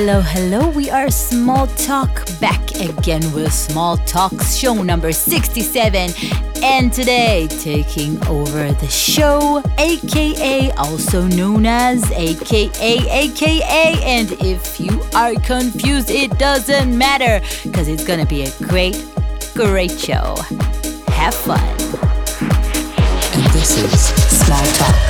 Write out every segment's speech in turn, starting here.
Hello, hello. We are Small ToK back again with Small ToKs show number 67. And today, taking over the show, aka also known as AKA AKA. And if you are confused, it doesn't matter because it's gonna be a great, great show. Have fun. And this is Small ToKs.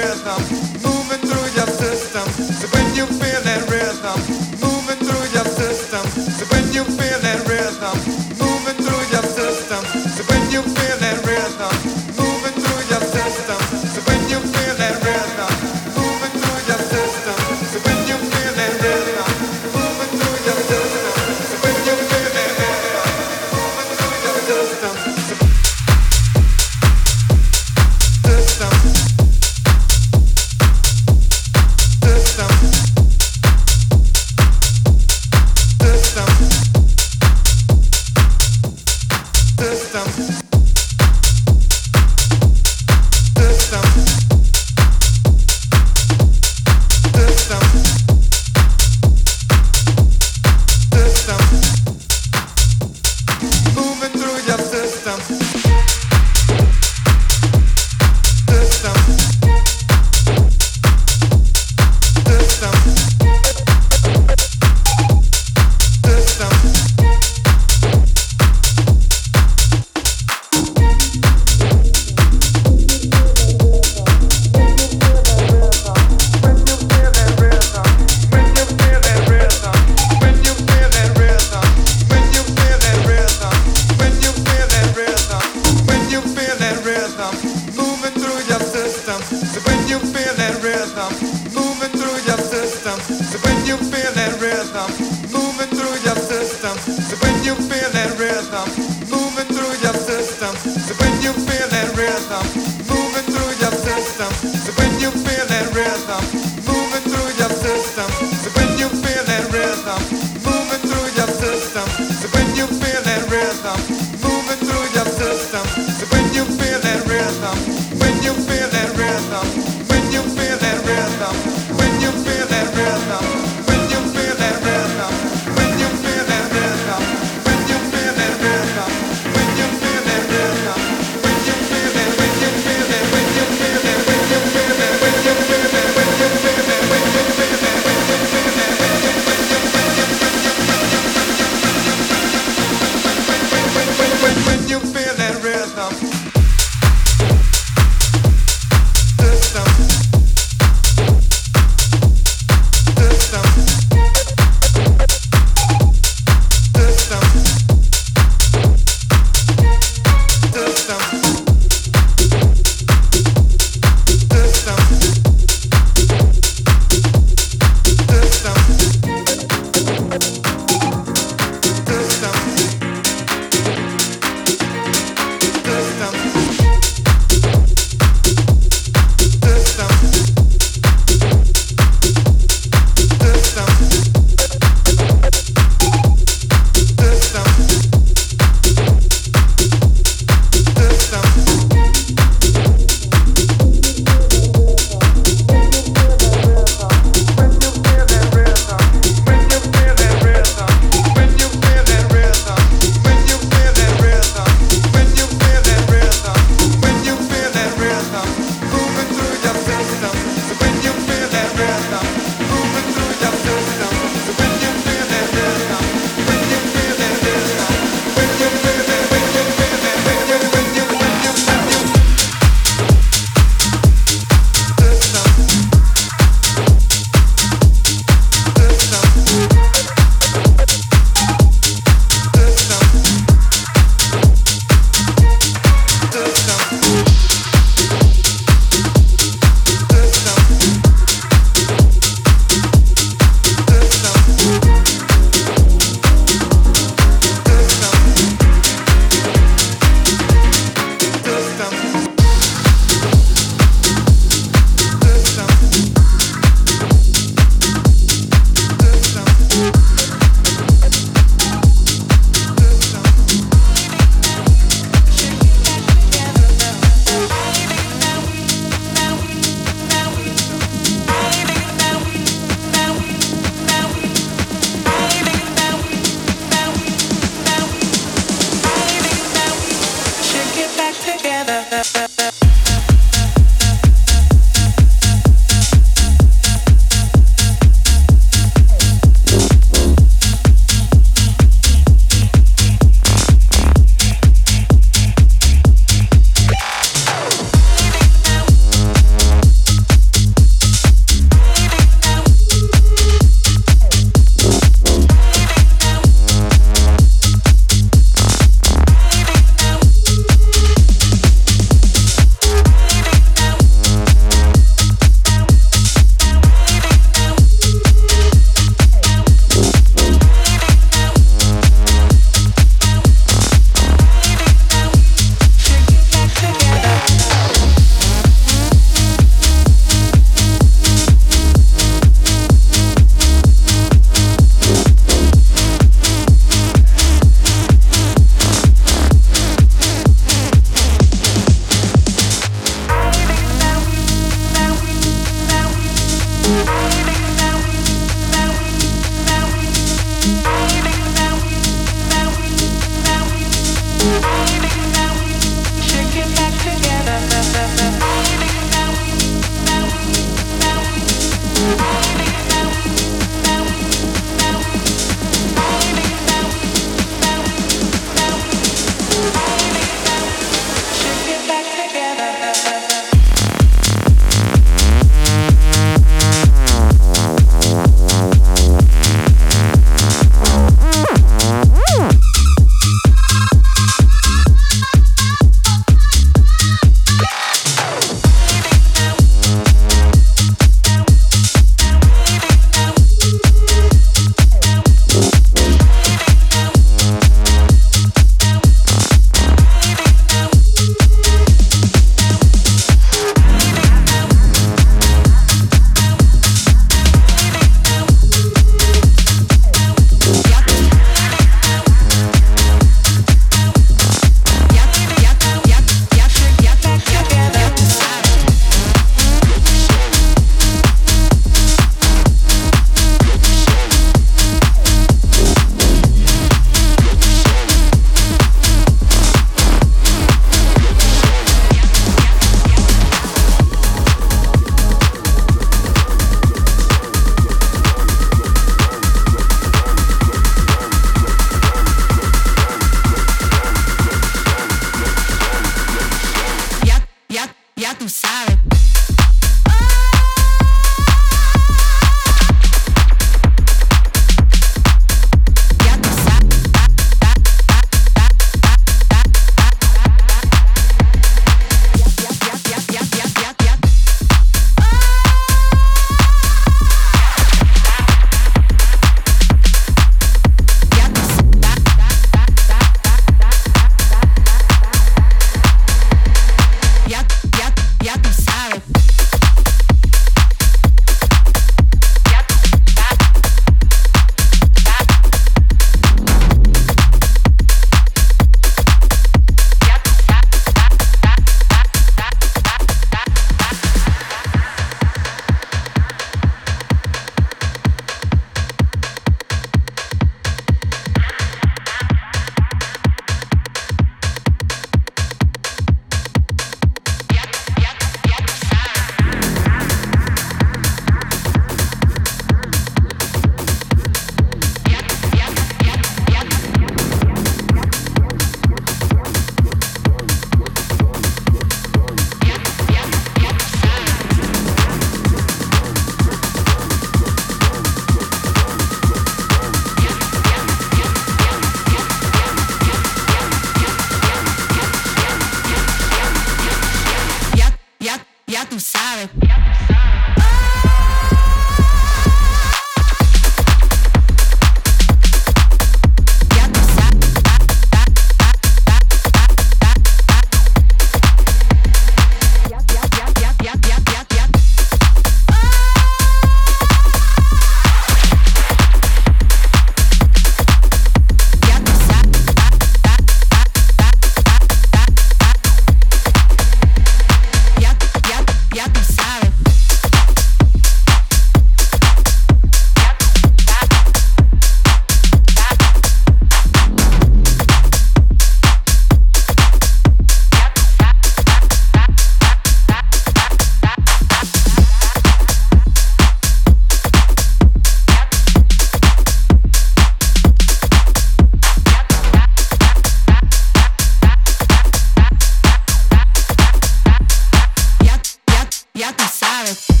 sorry.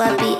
Me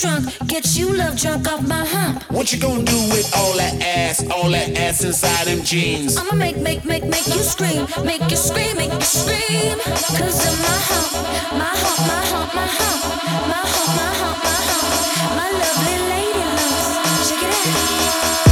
drunk, get you love drunk off my hump. What you gonna do with all that ass, all that ass inside them jeans? I'ma make, make, make, make you scream, make you scream, make you scream. Cause of my hump, my hump, my hump, my hump, my hump, my hump, my hump, my lovely lady loves. Check it out.